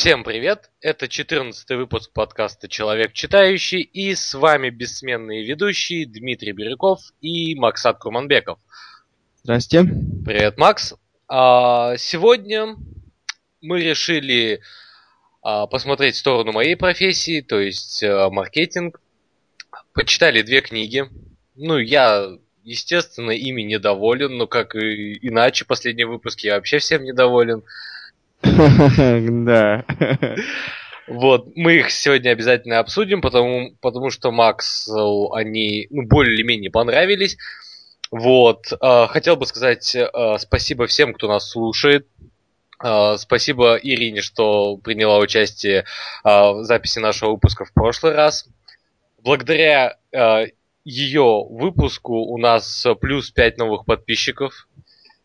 Всем привет! Это 14 выпуск подкаста «Человек читающий» и с вами бессменные ведущие Дмитрий Бирюков и Максат Курманбеков. Здрасте. Привет, Макс. А, сегодня мы решили а, посмотреть в сторону моей профессии, то есть а, маркетинг. Почитали две книги. Ну, я, естественно, ими недоволен, но как и иначе, последний выпуск я вообще всем недоволен. Да. Вот, мы их сегодня обязательно обсудим, потому, потому что Макс, они ну, более или менее понравились. Вот, э, хотел бы сказать э, спасибо всем, кто нас слушает. Э, спасибо Ирине, что приняла участие в записи нашего выпуска в прошлый раз. Благодаря ее выпуску у нас плюс 5 новых подписчиков.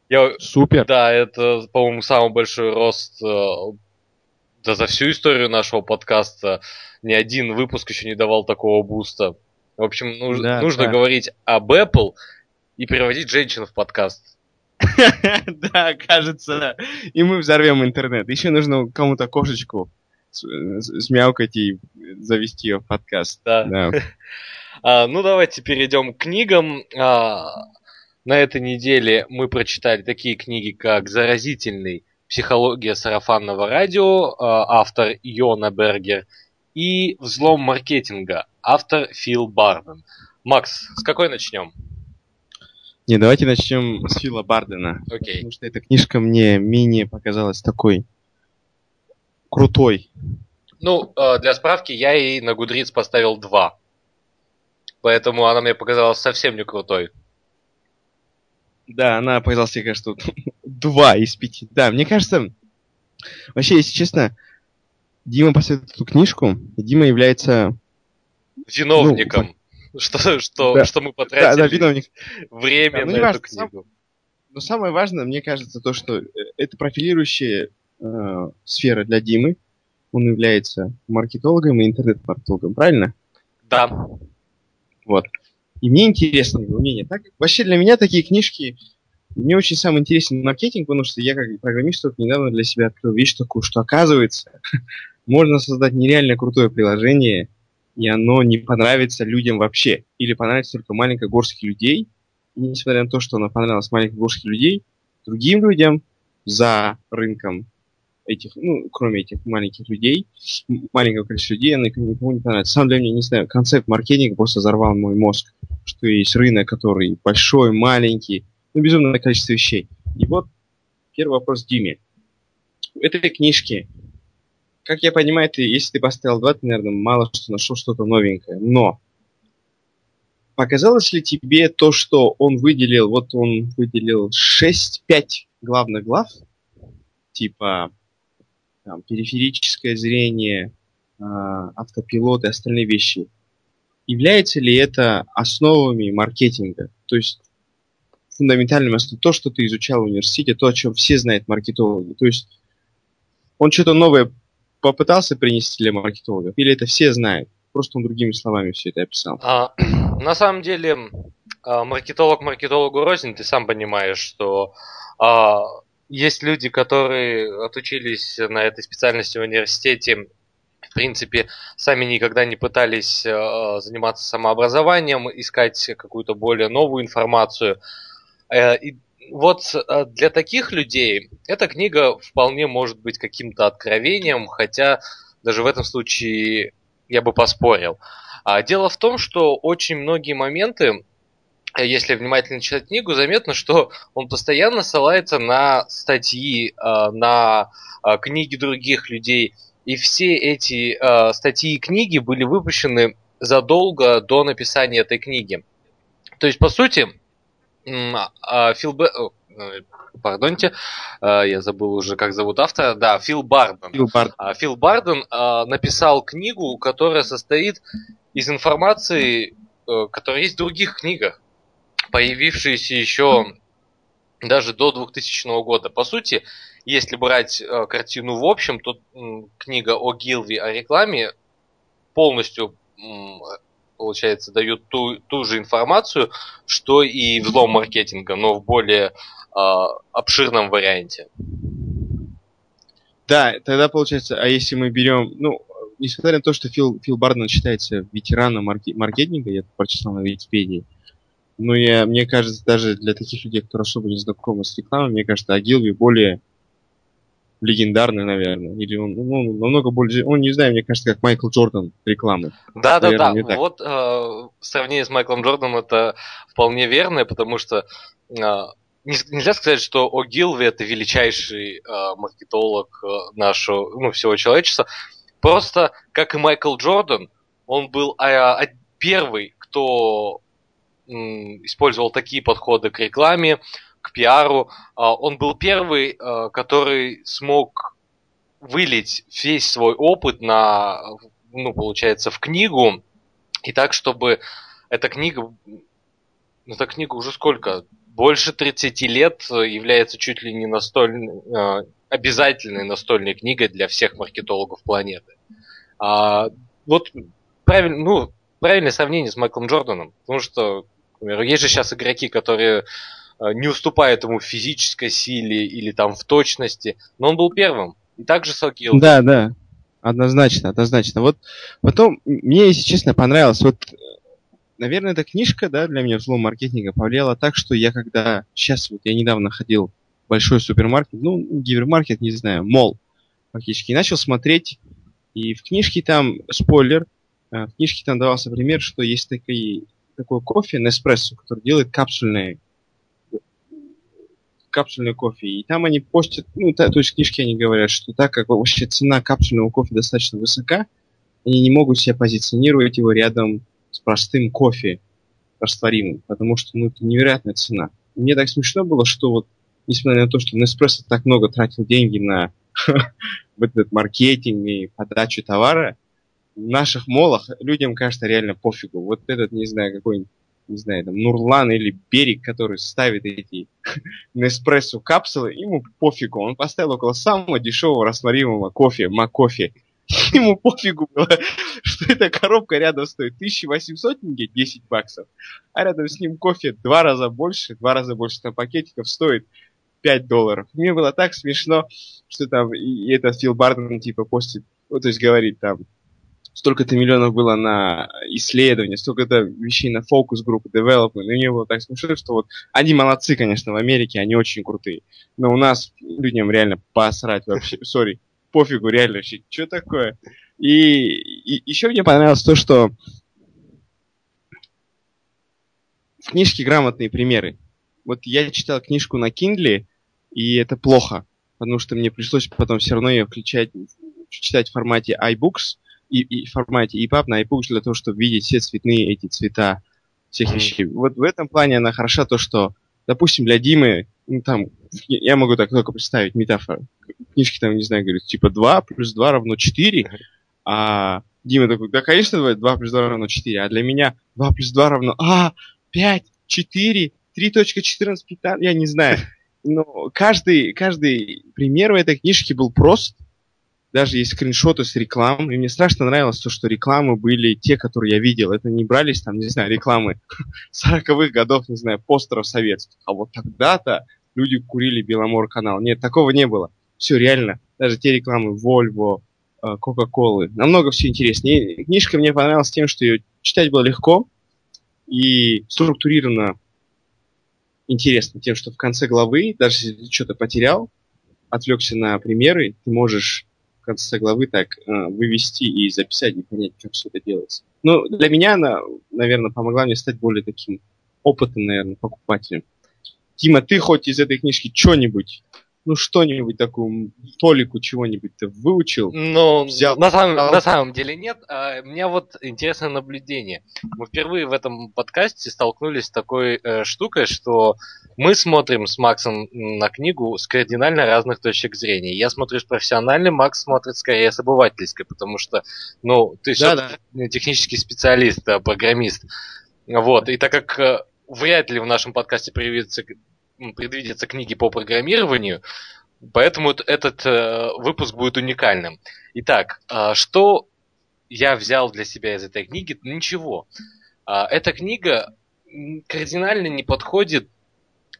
Я, Супер. Да, это, по-моему, самый большой рост э, да, за всю историю нашего подкаста. Ни один выпуск еще не давал такого буста. В общем, нуж, да, нужно да. говорить об Apple и переводить женщин в подкаст. Да, кажется, и мы взорвем интернет. Еще нужно кому-то кошечку смяукать и завести ее в подкаст. Да. А, ну, давайте перейдем к книгам. А, на этой неделе мы прочитали такие книги, как «Заразительный. Психология сарафанного радио», э, автор Йона Бергер, и «Взлом маркетинга», автор Фил Барден. Макс, с какой начнем? Не, давайте начнем с Фила Бардена. Окей. Потому что эта книжка мне менее показалась такой крутой. Ну, э, для справки, я ей на Гудриц поставил 2. Поэтому она мне показалась совсем не крутой. Да, она показалась, мне кажется, два из пяти. Да, мне кажется, вообще, если честно, Дима посоветовал эту книжку, и Дима является... Виновником. Ну, что, что, да. что мы потратили да, да, виновник. время да, ну, на эту важно, книгу. Сам, но самое важное, мне кажется, то, что э, это профилирующая э, сфера для Димы. Он является маркетологом и интернет-маркетологом, правильно? Да. Вот. И мне интересно его мнение. Так, вообще для меня такие книжки, мне очень сам интересен маркетинг, потому что я как программист только недавно для себя открыл вещь такую, что оказывается, можно создать нереально крутое приложение, и оно не понравится людям вообще. Или понравится только маленькой горстке людей. И несмотря на то, что оно понравилось маленькой горстке людей, другим людям за рынком этих, ну, кроме этих маленьких людей, маленького количества людей, она никому не понравится. Сам для меня, не знаю, концепт маркетинга просто взорвал мой мозг, что есть рынок, который большой, маленький, ну, безумное количество вещей. И вот первый вопрос Диме. В этой книжке, как я понимаю, ты, если ты поставил два, ты, наверное, мало что нашел что-то новенькое. Но показалось ли тебе то, что он выделил, вот он выделил 6-5 главных глав, типа там, периферическое зрение, э, автопилот и остальные вещи. Является ли это основами маркетинга? То есть фундаментальным основой то, что ты изучал в университете, то, о чем все знают маркетологи. То есть он что-то новое попытался принести для маркетологов, или это все знают? Просто он другими словами все это описал. А, на самом деле, а, маркетолог маркетологу рознь, ты сам понимаешь, что а, есть люди, которые отучились на этой специальности в университете, в принципе, сами никогда не пытались э, заниматься самообразованием, искать какую-то более новую информацию. Э, и вот э, для таких людей эта книга вполне может быть каким-то откровением, хотя даже в этом случае я бы поспорил. А дело в том, что очень многие моменты если внимательно читать книгу, заметно, что он постоянно ссылается на статьи, э, на э, книги других людей. И все эти э, статьи и книги были выпущены задолго до написания этой книги. То есть, по сути, а, Фил Б... Пардоньте, я забыл уже, как зовут автора. Да, Фил Барден. Фил, Барден. Фил Барден написал книгу, которая состоит из информации, которая есть в других книгах появившиеся еще даже до 2000 года. По сути, если брать э, картину в общем, то м, книга о Гилви о рекламе полностью, м, получается, дает ту, ту же информацию, что и взлом маркетинга, но в более э, обширном варианте. Да, тогда получается, а если мы берем, ну, несмотря на то, что Фил, Фил Барден считается ветераном марки, маркетинга, я это прочитал на Википедии, но я, мне кажется, даже для таких людей, которые особо не знакомы с рекламой, мне кажется, Агилви более легендарный, наверное. Или он ну, намного более... Он, не знаю, мне кажется, как Майкл Джордан рекламы. Да-да-да, вот э, сравнение с Майклом Джорданом это вполне верное, потому что э, нельзя сказать, что О'Гилви это величайший э, маркетолог э, нашего, ну, всего человечества. Просто, как и Майкл Джордан, он был э, первый, кто использовал такие подходы к рекламе, к пиару. Э, он был первый, э, который смог вылить весь свой опыт на, ну, получается, в книгу, и так, чтобы эта книга, ну, эта книга уже сколько? больше 30 лет является чуть ли не настольной, э, обязательной настольной книгой для всех маркетологов планеты. А, вот правиль, ну, правильное сравнение с Майклом Джорданом, потому что, например, есть же сейчас игроки, которые э, не уступают ему в физической силе или там в точности, но он был первым. И также Сокил. Да, да. Однозначно, однозначно. Вот потом, мне, если честно, понравилось, вот наверное, эта книжка, да, для меня взлом маркетинга повлияла так, что я когда... Сейчас вот я недавно ходил в большой супермаркет, ну, гипермаркет, не знаю, мол, фактически, и начал смотреть, и в книжке там, спойлер, э, в книжке там давался пример, что есть такой, такой кофе Nespresso, который делает капсульные капсульный кофе. И там они постят, ну, то есть в книжке они говорят, что так как вообще цена капсульного кофе достаточно высока, они не могут себя позиционировать его рядом с простым кофе растворимым, потому что ну, это невероятная цена. И мне так смешно было, что вот, несмотря на то, что Nespresso так много тратил деньги на этот маркетинг и подачу товара, в наших молах людям кажется реально пофигу. Вот этот, не знаю, какой-нибудь, не знаю, там, Нурлан или Берег, который ставит эти Неспрессо капсулы, ему пофигу. Он поставил около самого дешевого растворимого кофе, Макофе, Ему пофигу было, что эта коробка рядом стоит 1800 тенге, 10 баксов, а рядом с ним кофе два раза больше, два раза больше там пакетиков стоит 5 долларов. Мне было так смешно, что там и этот Фил Барден типа постит, ну, то есть говорит там, столько-то миллионов было на исследования, столько-то вещей на фокус-группы, development, и мне было так смешно, что вот они молодцы, конечно, в Америке, они очень крутые, но у нас людям реально посрать вообще, сори, пофигу, реально, что такое. И, и еще мне понравилось то, что в книжке грамотные примеры. Вот я читал книжку на Kindle, и это плохо, потому что мне пришлось потом все равно ее включать, читать в формате iBooks и, и формате EPUB на iBooks для того, чтобы видеть все цветные эти цвета всех вещей. Вот в этом плане она хороша то, что, допустим, для Димы, ну, там, я могу так только представить метафору. Книжки там, не знаю, говорит, типа 2 плюс 2 равно 4, а Дима такой, да, конечно, 2 плюс 2 равно 4, а для меня 2 плюс 2 равно, а, 5, 4, 3.14, 15, я не знаю. Но каждый, каждый пример в этой книжке был прост, даже есть скриншоты с рекламы, и мне страшно нравилось то, что рекламы были те, которые я видел. Это не брались там, не знаю, рекламы 40-х годов, не знаю, постеров советских. А вот тогда-то люди курили Беломор канал. Нет, такого не было все реально, даже те рекламы Volvo, э, Coca-Cola, намного все интереснее. Книжка мне понравилась тем, что ее читать было легко и структурировано интересно тем, что в конце главы, даже если ты что-то потерял, отвлекся на примеры, ты можешь конце главы так э, вывести и записать, и понять, как все это делается. Но для меня она, наверное, помогла мне стать более таким опытным, наверное, покупателем. Тима, ты хоть из этой книжки что-нибудь ну, что-нибудь такую, толику чего-нибудь ты выучил? Ну, взял, на, самом, на самом деле нет. А, у меня вот интересное наблюдение. Мы впервые в этом подкасте столкнулись с такой э, штукой, что мы смотрим с Максом на книгу с кардинально разных точек зрения. Я смотрю с профессиональной, Макс смотрит скорее с обывательской, потому что, ну, ты да, да. технический специалист, да, программист. Вот, и так как э, вряд ли в нашем подкасте появится предвидятся книги по программированию, поэтому этот э, выпуск будет уникальным. Итак, э, что я взял для себя из этой книги? Ничего. Э, эта книга кардинально не подходит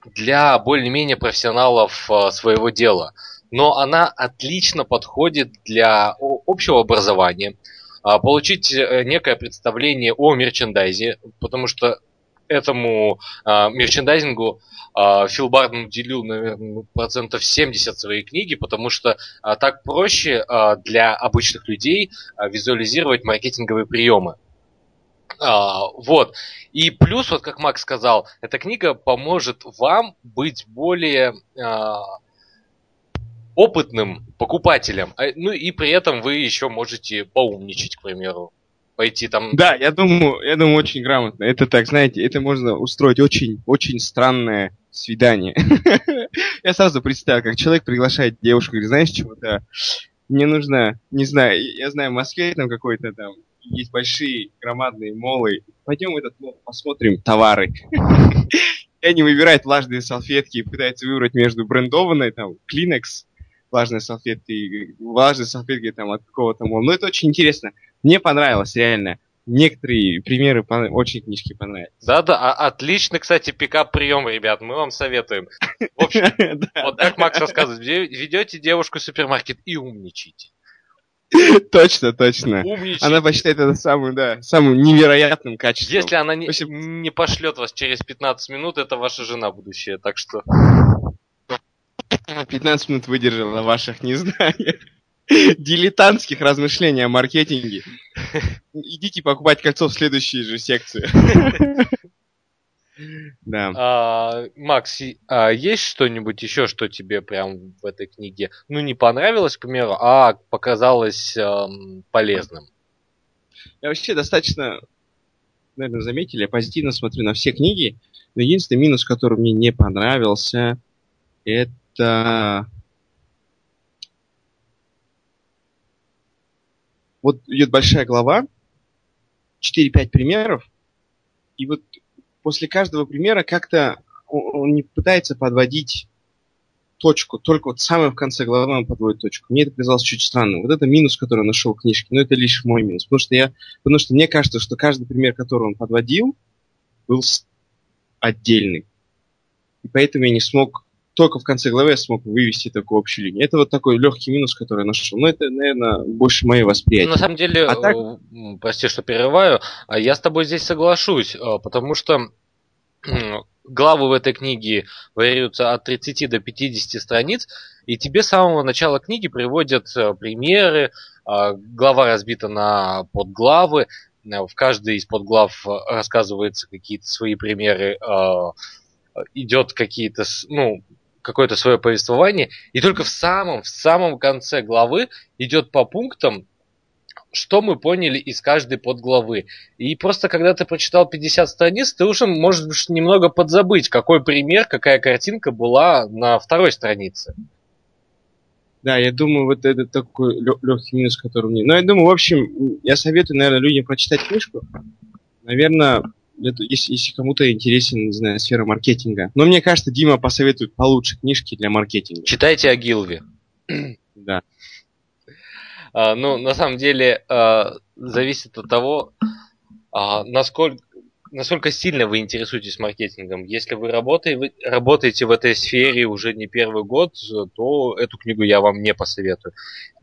для более-менее профессионалов своего дела. но она отлично подходит для общего образования, получить некое представление о мерчендайзе, потому что этому а, мерчендайзингу а, Фил Барден уделил, наверное, процентов 70 своей книги, потому что а, так проще а, для обычных людей а, визуализировать маркетинговые приемы. А, вот. И плюс, вот как Макс сказал, эта книга поможет вам быть более а, опытным покупателем. Ну и при этом вы еще можете поумничать, к примеру. Пойти там... Да, я думаю, я думаю, очень грамотно. Это так, знаете, это можно устроить очень, очень странное свидание. Я сразу представил, как человек приглашает девушку, говорит, знаешь, чего-то, мне нужно, не знаю, я знаю, в Москве там какой-то там есть большие громадные молы. Пойдем в этот мол, посмотрим товары. И они выбирают влажные салфетки и пытаются выбрать между брендованной, там, Kleenex, влажной салфеткой, влажной салфеткой там от какого-то мола. Ну, это очень интересно. Мне понравилось, реально некоторые примеры очень книжки понравились. Да-да, а, отлично, кстати, пикап-прием, ребят, мы вам советуем. В общем, вот как Макс рассказывает, ведете девушку в супермаркет и умничайте. Точно, точно. Умничайте. Она посчитает это самым, да, самым невероятным качеством. Если она не, не пошлет вас через 15 минут, это ваша жена будущая, так что... 15 минут выдержала ваших незнаниях. Дилетантских размышлений о маркетинге. Идите покупать кольцо в следующей же секции. Да. А, Макс, а есть что-нибудь еще, что тебе прям в этой книге, ну, не понравилось, к примеру, а показалось эм, полезным? Я вообще достаточно, наверное, заметили, я позитивно смотрю на все книги, но единственный минус, который мне не понравился, это вот идет большая глава, 4-5 примеров, и вот после каждого примера как-то он не пытается подводить точку, только вот самое в конце главы он подводит точку. Мне это казалось чуть странным. Вот это минус, который он нашел в книжке, но это лишь мой минус. Потому что, я, потому что мне кажется, что каждый пример, который он подводил, был отдельный. И поэтому я не смог только в конце главы я смог вывести такую общую линию. Это вот такой легкий минус, который я нашел. Но это, наверное, больше мое восприятие. На самом деле, а так... Э, прости, что перерываю, а я с тобой здесь соглашусь, э, потому что главы в этой книге варьируются от 30 до 50 страниц, и тебе с самого начала книги приводят э, примеры, глава разбита на подглавы, в каждой из подглав рассказываются какие-то свои примеры, идет какие-то, ну, какое-то свое повествование, и только в самом, в самом конце главы идет по пунктам, что мы поняли из каждой подглавы. И просто когда ты прочитал 50 страниц, ты уже можешь немного подзабыть, какой пример, какая картинка была на второй странице. Да, я думаю, вот это такой легкий минус, который мне... Но я думаю, в общем, я советую, наверное, людям прочитать книжку. Наверное, это, если, если кому-то интересен, не знаю, сфера маркетинга. Но мне кажется, Дима посоветует получше книжки для маркетинга. Читайте о Гилве. Да. А, ну, на самом деле, а, зависит от того, а, насколько, насколько сильно вы интересуетесь маркетингом. Если вы работаете, вы работаете в этой сфере уже не первый год, то эту книгу я вам не посоветую.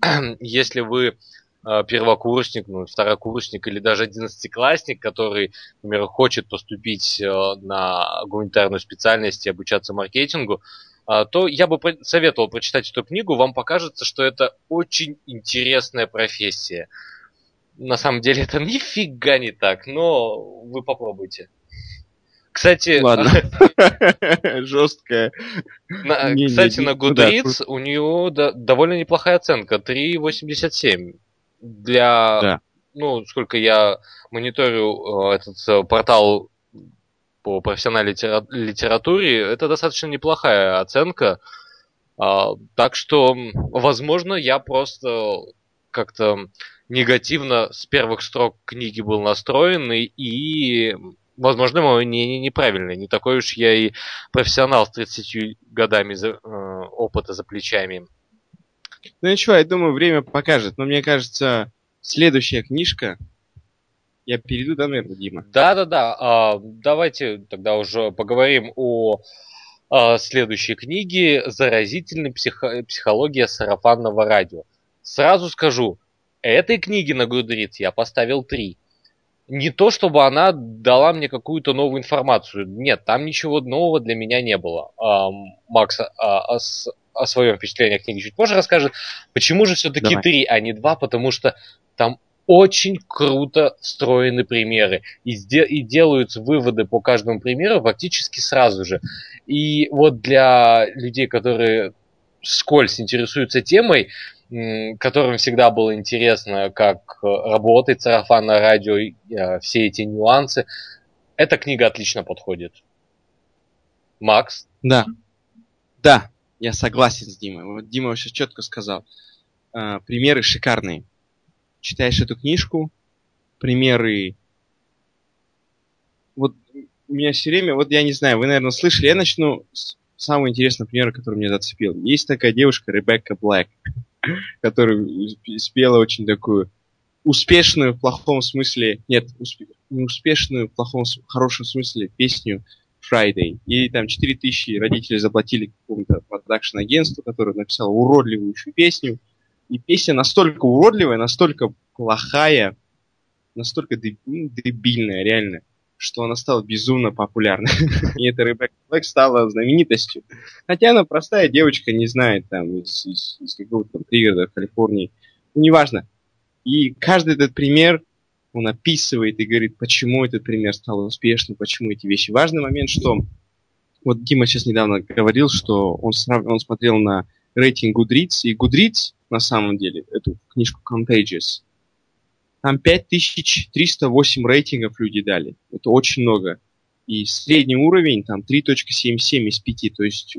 Если вы первокурсник, ну, второкурсник или даже одиннадцатиклассник, который, например, хочет поступить э, на гуманитарную специальность и обучаться маркетингу, э, то я бы советовал прочитать эту книгу. Вам покажется, что это очень интересная профессия. На самом деле это нифига не так, но вы попробуйте. Кстати, Ладно. жесткая. кстати, на Goodreads у нее довольно неплохая оценка, 3,87 для, да. ну, сколько я мониторю э, этот э, портал по профессиональной литературе, это достаточно неплохая оценка. А, так что, возможно, я просто как-то негативно с первых строк книги был настроен, и, возможно, мое мнение неправильное. Не такой уж я и профессионал с 30 годами за, э, опыта за плечами. Ну ничего, я думаю, время покажет. Но мне кажется, следующая книжка... Я перейду, да, наверное, Дима? Да-да-да. А, давайте тогда уже поговорим о э, следующей книги «Заразительная психо- психология сарафанного радио». Сразу скажу, этой книги на Goodreads я поставил три. Не то, чтобы она дала мне какую-то новую информацию. Нет, там ничего нового для меня не было. А, Макс а, о, своем впечатлении о книге чуть позже расскажет. Почему же все-таки три, а не два? Потому что там очень круто встроены примеры. И, и делаются выводы по каждому примеру фактически сразу же. И вот для людей, которые скользь интересуются темой, которым всегда было интересно, как э, работает сарафанное радио, э, все эти нюансы. Эта книга отлично подходит. Макс? Да. Да, я согласен с Димой. Вот Дима сейчас четко сказал. А, примеры шикарные. Читаешь эту книжку, примеры... Вот у меня все время, вот я не знаю, вы, наверное, слышали, я начну с самого интересного примера, который меня зацепил. Есть такая девушка Ребекка Блэк которая спела очень такую успешную в плохом смысле, нет, усп... не успешную в плохом, в хорошем смысле песню Friday. И там 4000 родители заплатили какому-то продакшн-агентству, которое написало уродливую песню. И песня настолько уродливая, настолько плохая, настолько ну, дебильная, реально, что она стала безумно популярной. И эта Ребекка Блэк стала знаменитостью. Хотя она простая девочка, не знает там из, из, из какого-то там пригорода Калифорнии. Ну, неважно. И каждый этот пример, он описывает и говорит, почему этот пример стал успешным, почему эти вещи. Важный момент, что вот Дима сейчас недавно говорил, что он, срав... он смотрел на рейтинг Goodreads, и Goodreads, на самом деле, эту книжку Contagious, там 5308 рейтингов люди дали. Это очень много. И средний уровень там 3.77 из 5. То есть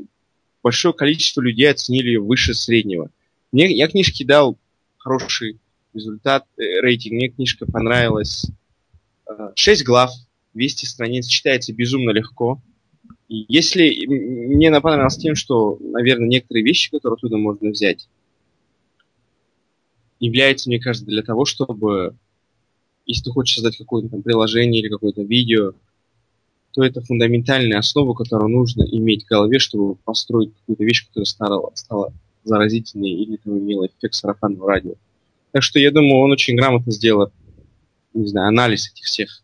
большое количество людей оценили ее выше среднего. Мне, я книжке дал хороший результат, э, рейтинг. Мне книжка понравилась. 6 глав, 200 страниц, читается безумно легко. И если мне понравилось тем, что, наверное, некоторые вещи, которые оттуда можно взять, является, мне кажется, для того, чтобы, если ты хочешь создать какое-то там приложение или какое-то видео, то это фундаментальная основа, которую нужно иметь в голове, чтобы построить какую-то вещь, которая стала, стала заразительной или там имела эффект сарафанного радио. Так что я думаю, он очень грамотно сделал, не знаю, анализ этих всех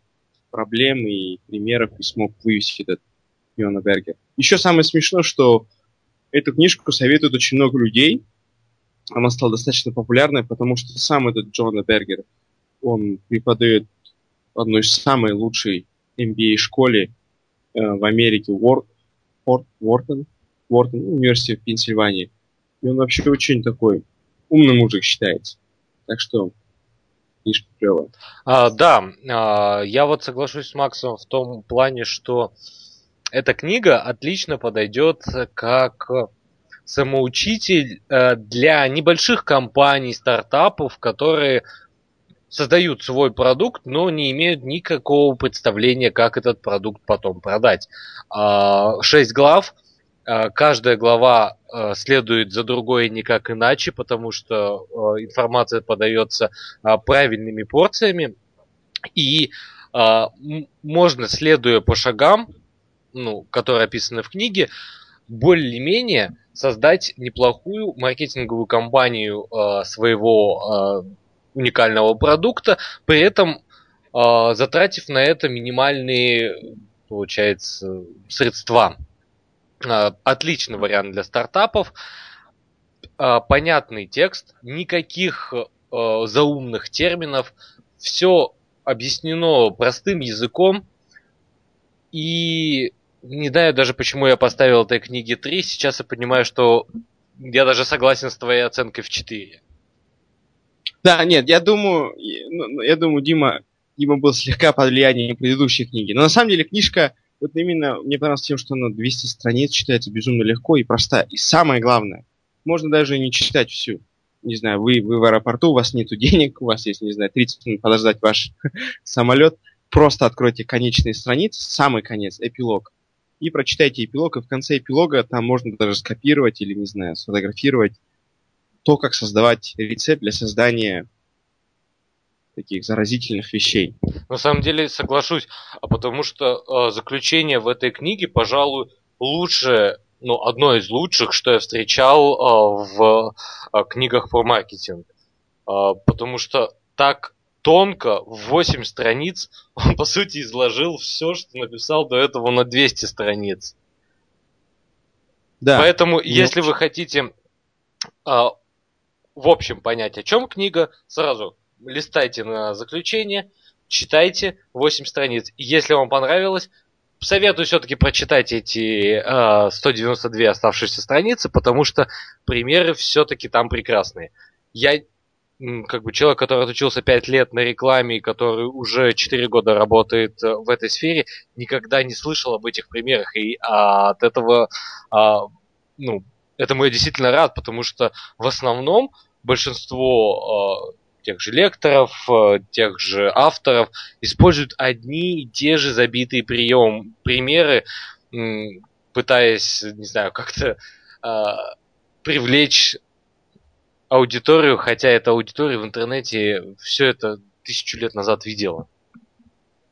проблем и примеров и смог вывести этот Йона Бергер. Еще самое смешное, что эту книжку советуют очень много людей, она стала достаточно популярной, потому что сам этот Джона Бергер, он преподает в одной из самой лучшей MBA-школе э, в Америке, Уор, Форт, Уортон, Уортон, университет в Пенсильвании. И он вообще очень такой умный мужик считается. Так что книжка клевая. А, да, а, я вот соглашусь с Максом в том плане, что эта книга отлично подойдет как самоучитель э, для небольших компаний, стартапов, которые создают свой продукт, но не имеют никакого представления, как этот продукт потом продать. А, шесть глав. А, каждая глава э, следует за другой никак иначе, потому что э, информация подается правильными порциями. И можно, следуя по шагам, ну, которые описаны в книге, более-менее создать неплохую маркетинговую кампанию э, своего э, уникального продукта, при этом э, затратив на это минимальные, получается, средства. Э, отличный вариант для стартапов. Э, понятный текст, никаких э, заумных терминов, все объяснено простым языком и не знаю даже, почему я поставил этой книге 3. Сейчас я понимаю, что я даже согласен с твоей оценкой в 4. Да, нет, я думаю, ну, я думаю, Дима, Дима был слегка под влиянием предыдущей книги. Но на самом деле книжка, вот именно мне понравилось тем, что она 200 страниц читается безумно легко и проста. И самое главное, можно даже не читать всю. Не знаю, вы, вы в аэропорту, у вас нету денег, у вас есть, не знаю, 30 минут подождать ваш самолет. Просто откройте конечные страницы, самый конец, эпилог и прочитайте эпилог, и в конце эпилога там можно даже скопировать или, не знаю, сфотографировать то, как создавать рецепт для создания таких заразительных вещей. На самом деле соглашусь, а потому что э, заключение в этой книге, пожалуй, лучшее, ну, одно из лучших, что я встречал э, в э, книгах про маркетинг. Э, потому что так тонко, в 8 страниц, он, по сути, изложил все, что написал до этого на 200 страниц. Да. Поэтому, ну, если вы хотите а, в общем понять, о чем книга, сразу листайте на заключение, читайте 8 страниц. Если вам понравилось, советую все-таки прочитать эти э, а, 192 оставшиеся страницы, потому что примеры все-таки там прекрасные. Я как бы человек, который отучился 5 лет на рекламе, который уже 4 года работает э, в этой сфере, никогда не слышал об этих примерах. И а, от этого, а, ну, этому я действительно рад, потому что в основном большинство а, тех же лекторов, а, тех же авторов используют одни и те же забитые прием, примеры, пытаясь, не знаю, как-то а, привлечь аудиторию, хотя эта аудитория в интернете все это тысячу лет назад видела.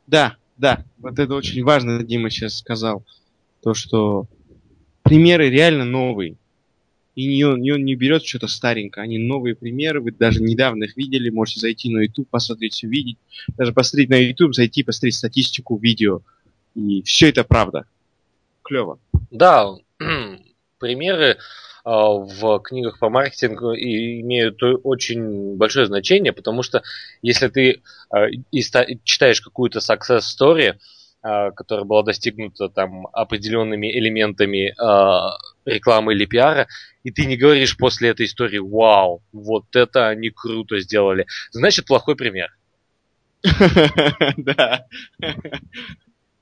Да, да, вот это очень важно, Дима сейчас сказал. То, что примеры реально новые. И не он, не берет что-то старенькое, они новые примеры, вы даже недавно их видели, можете зайти на YouTube, посмотреть, увидеть. Даже посмотреть на YouTube, зайти, посмотреть статистику, видео. И все это правда. Клево. Да, примеры а, в книгах по маркетингу имеют очень большое значение, потому что если ты а, читаешь какую-то success story, а, которая была достигнута там определенными элементами рекламы или пиара, и ты не говоришь после этой истории «Вау, вот это они круто сделали», значит, плохой пример. Да.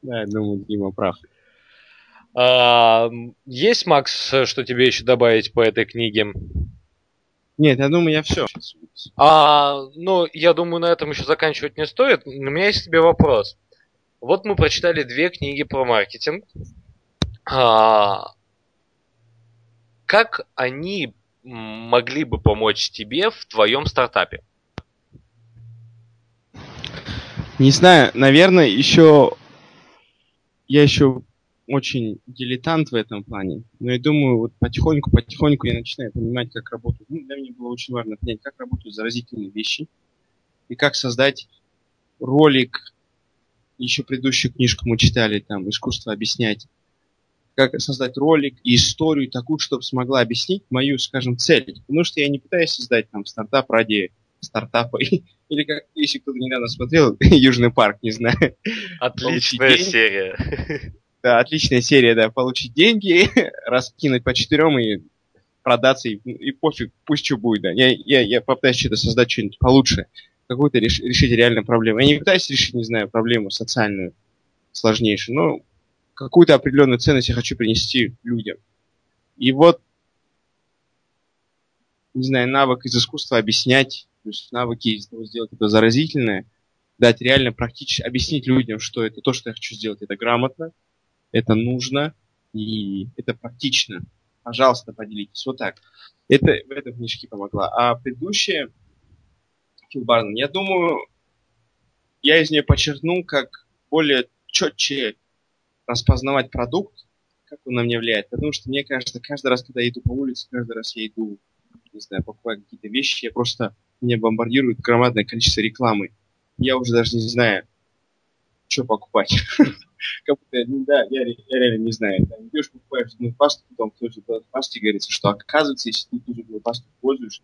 Да, я думаю, Дима прав. А, есть, Макс, что тебе еще добавить по этой книге? Нет, я думаю, я все. А, ну, я думаю, на этом еще заканчивать не стоит. У меня есть тебе вопрос. Вот мы прочитали две книги про маркетинг. А, как они могли бы помочь тебе в твоем стартапе? Не знаю, наверное, еще я еще очень дилетант в этом плане, но я думаю, вот потихоньку, потихоньку я начинаю понимать, как работают. Ну, для меня было очень важно понять, как работают заразительные вещи и как создать ролик. Еще предыдущую книжку мы читали, там, «Искусство объяснять». Как создать ролик и историю такую, чтобы смогла объяснить мою, скажем, цель. Потому что я не пытаюсь создать там стартап ради стартапа. Или как, если кто-то недавно смотрел, Южный парк, не знаю. Отличная серия. Да, отличная серия, да, получить деньги, раскинуть по четырем и продаться, и, и пофиг, пусть что будет, да. Я, я, я попытаюсь что-то создать, что-нибудь получше, какую-то реш, решить реальную проблему. Я не пытаюсь решить, не знаю, проблему социальную, сложнейшую, но какую-то определенную ценность я хочу принести людям. И вот, не знаю, навык из искусства объяснять, то есть навыки сделать это заразительное, дать реально практически, объяснить людям, что это то, что я хочу сделать, это грамотно, это нужно и это практично. Пожалуйста, поделитесь. Вот так. Это в этой книжке помогла. А предыдущая Фил я думаю, я из нее подчеркнул, как более четче распознавать продукт, как он на меня влияет. Потому что мне кажется, каждый раз, когда я иду по улице, каждый раз я иду, не знаю, покупаю какие-то вещи, я просто меня бомбардирует громадное количество рекламы. Я уже даже не знаю, что покупать. как будто, ну да, я, реально не знаю. Там идешь, покупаешь зубную пасту, потом в той же пасте говорится, что оказывается, если ты ту зубную пасту пользуешь,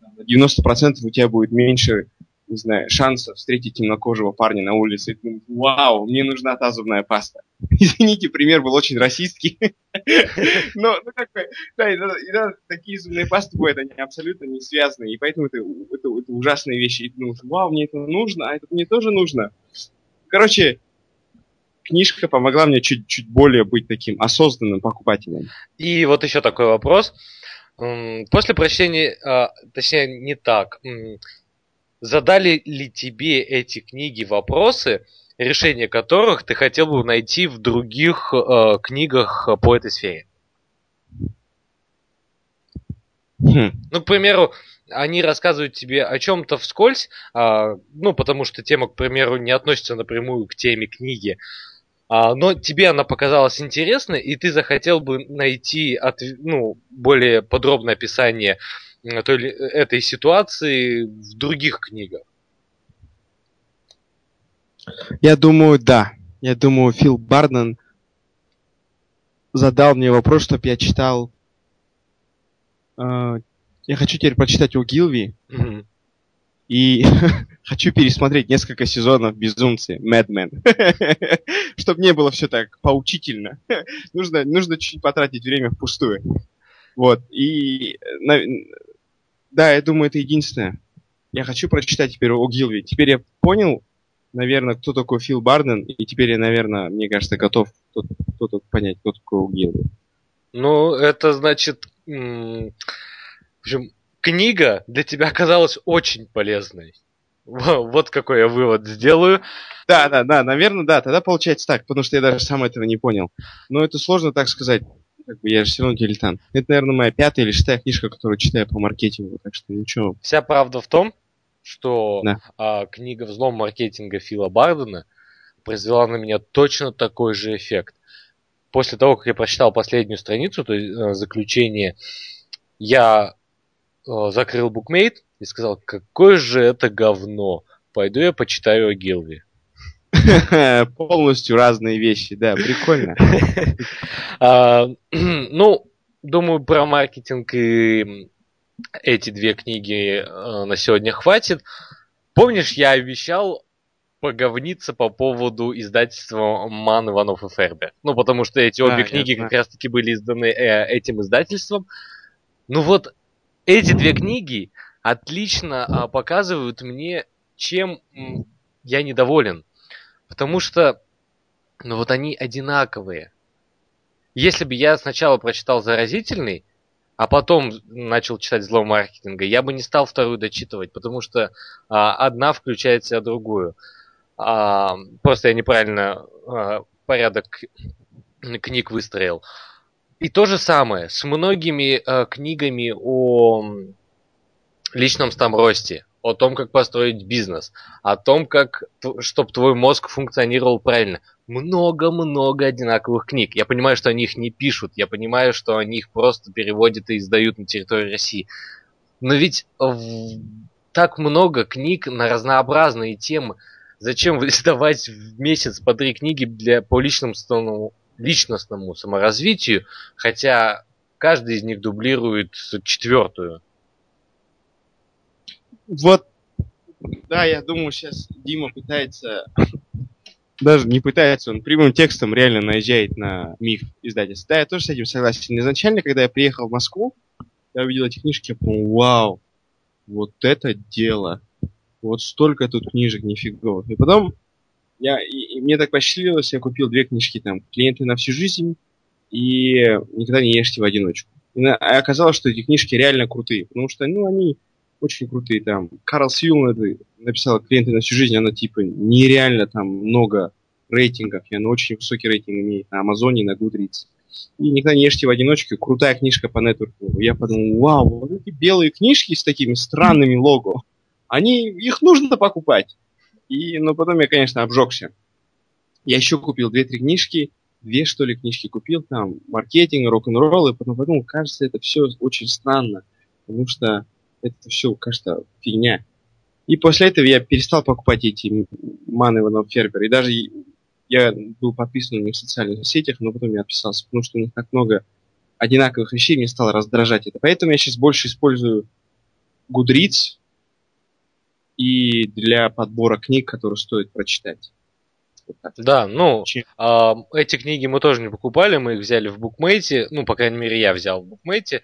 на 90% у тебя будет меньше, не знаю, шансов встретить темнокожего парня на улице. И ты думаешь, вау, мне нужна та зубная паста. Извините, пример был очень расистский. Но, ну, как бы, да, иногда такие зубные пасты бывают, они абсолютно не связаны, и поэтому это, это, это ужасные вещи. И думаешь, вау, мне это нужно, а это мне тоже нужно. Короче, книжка помогла мне чуть-чуть более быть таким осознанным покупателем. И вот еще такой вопрос. После прочтения, а, точнее не так, задали ли тебе эти книги вопросы, решение которых ты хотел бы найти в других а, книгах по этой сфере? Хм. Ну, к примеру, они рассказывают тебе о чем-то вскользь, а, ну, потому что тема, к примеру, не относится напрямую к теме книги, А, но тебе она показалась интересной, и ты захотел бы найти от, ну, более подробное описание той, этой ситуации в других книгах. Я думаю, да. Я думаю, Фил Барден задал мне вопрос, чтобы я читал... Э, я хочу теперь прочитать у Гилви. Mm-hmm. И хочу пересмотреть несколько сезонов «Безумцы», «Мэдмен», чтобы не было все так поучительно. нужно, нужно чуть-чуть потратить время впустую. Вот, и... Да, я думаю, это единственное. Я хочу прочитать теперь о Гилви. Теперь я понял, наверное, кто такой Фил Барден, и теперь я, наверное, мне кажется, готов кто-то понять, кто такой Гилви. Ну, это значит... В общем, книга для тебя оказалась очень полезной. Вот какой я вывод сделаю. Да, да, да, наверное, да. Тогда получается так, потому что я даже сам этого не понял. Но это сложно так сказать. Как бы я же все равно дилетант. Это, наверное, моя пятая или шестая книжка, которую читаю по маркетингу, так что ничего. Вся правда в том, что да. а, книга «Взлом маркетинга» Фила Бардена произвела на меня точно такой же эффект. После того, как я прочитал последнюю страницу, то есть э, заключение, я Э, закрыл букмейт и сказал, какое же это говно. Пойду я почитаю о Гилви. Полностью разные вещи, да, прикольно. А, ну, думаю, про маркетинг и эти две книги э, на сегодня хватит. Помнишь, я обещал поговниться по поводу издательства Ман, Иванов и Фербер. Ну, потому что эти обе книги как раз-таки были изданы э, этим издательством. Ну вот, эти две книги отлично а, показывают мне, чем я недоволен. Потому что, ну вот они одинаковые. Если бы я сначала прочитал «Заразительный», а потом начал читать «Зло маркетинга», я бы не стал вторую дочитывать, потому что а, одна включает в себя другую. А, просто я неправильно а, порядок книг выстроил. И то же самое с многими э, книгами о личном там росте, о том, как построить бизнес, о том, как, чтобы твой мозг функционировал правильно. Много-много одинаковых книг. Я понимаю, что они их не пишут, я понимаю, что они их просто переводят и издают на территории России. Но ведь так много книг на разнообразные темы. Зачем издавать в месяц по три книги для, по личному личностному саморазвитию, хотя каждый из них дублирует четвертую. Вот, да, я думаю, сейчас Дима пытается, даже не пытается, он прямым текстом реально наезжает на миф издательства. Да, я тоже с этим согласен. Изначально, когда я приехал в Москву, я увидел эти книжки, я подумал, вау, вот это дело. Вот столько тут книжек нифиговых. И потом я, и, и мне так посчастливилось, я купил две книжки там «Клиенты на всю жизнь» и «Никогда не ешьте в одиночку». И на, оказалось, что эти книжки реально крутые, потому что, ну, они очень крутые там. Карл Сьюл написал «Клиенты на всю жизнь», она типа нереально там много рейтингов, и она очень высокий рейтинг имеет на Амазоне, на Goodreads. И «Никогда не ешьте в одиночку», крутая книжка по нетворку. Я подумал, вау, вот эти белые книжки с такими странными лого, они, их нужно покупать. И, но потом я, конечно, обжегся. Я еще купил две-три книжки, две, что ли, книжки купил, там, маркетинг, рок-н-ролл, и потом подумал, кажется, это все очень странно, потому что это все, кажется, фигня. И после этого я перестал покупать эти Ман Иванов Фербер. И даже я был подписан у них в социальных сетях, но потом я отписался, потому что у них так много одинаковых вещей, мне стало раздражать это. Поэтому я сейчас больше использую Goodreads, и для подбора книг, которые стоит прочитать. Вот да, ну, а, эти книги мы тоже не покупали, мы их взяли в букмейте, ну, по крайней мере, я взял в букмейте.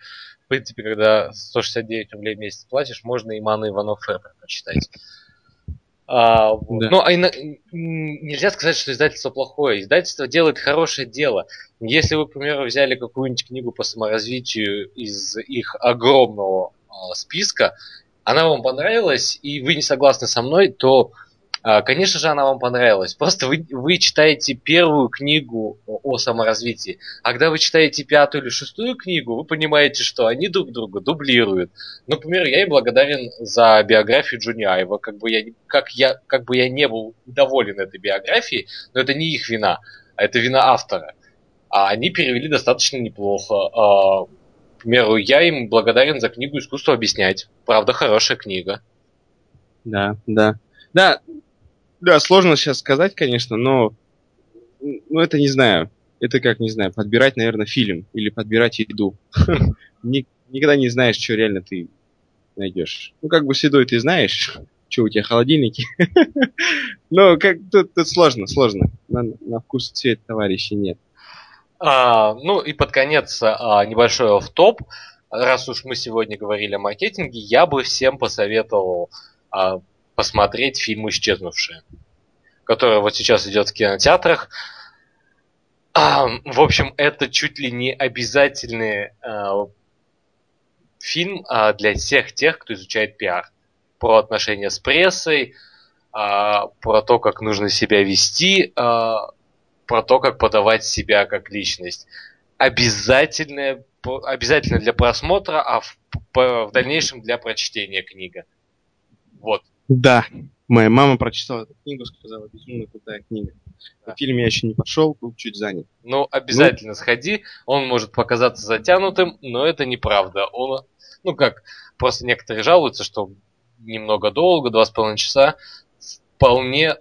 В принципе, когда 169 рублей в месяц платишь, можно и Мана Иванов Фербер прочитать. А, вот. да. Но а, нельзя сказать, что издательство плохое. Издательство делает хорошее дело. Если вы, к примеру, взяли какую-нибудь книгу по саморазвитию из их огромного а, списка, она вам понравилась, и вы не согласны со мной, то, конечно же, она вам понравилась. Просто вы, вы читаете первую книгу о саморазвитии, а когда вы читаете пятую или шестую книгу, вы понимаете, что они друг друга дублируют. Например, я им благодарен за биографию Джуни Айва, как бы я, как я, как бы я не был доволен этой биографией, но это не их вина. а это вина автора. А они перевели достаточно неплохо. А, к примеру, я им благодарен за книгу «Искусство объяснять». Правда, хорошая книга. Да, да. Да, да, сложно сейчас сказать, конечно, но ну, это не знаю. Это как, не знаю, подбирать, наверное, фильм или подбирать еду. Никогда не знаешь, что реально ты найдешь. Ну, как бы с ты знаешь, что у тебя холодильники. Но как тут, тут сложно, сложно. На, на вкус цвет товарищей нет. А, ну и под конец а, небольшой в топ Раз уж мы сегодня говорили о маркетинге, я бы всем посоветовал а, посмотреть фильм «Исчезнувшие», который вот сейчас идет в кинотеатрах. А, в общем, это чуть ли не обязательный а, фильм а, для всех тех, кто изучает пиар. Про отношения с прессой, а, про то, как нужно себя вести, а, про то, как подавать себя как личность. Обязательное, обязательно для просмотра, а в, в дальнейшем для прочтения книга. Вот. Да, моя мама прочитала эту книгу, сказала, безумно крутая книга. Да. фильм я еще не пошел, был чуть занят. Ну, обязательно ну, сходи. Он может показаться затянутым, но это неправда. Он, ну как, просто некоторые жалуются, что немного долго, два с половиной часа, вполне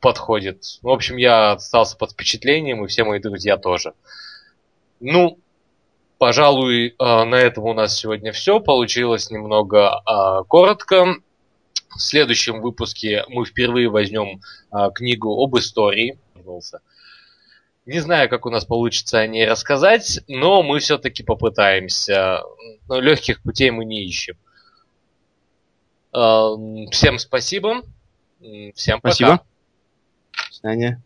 подходит. В общем, я остался под впечатлением, и все мои друзья тоже. Ну, пожалуй, а, на этом у нас сегодня все. Получилось немного а, коротко. В следующем выпуске мы впервые возьмем а, книгу об истории. Не знаю, как у нас получится о ней рассказать, но мы все-таки попытаемся. Но легких путей мы не ищем. Всем спасибо. Всем пока. Спасибо. До свидания.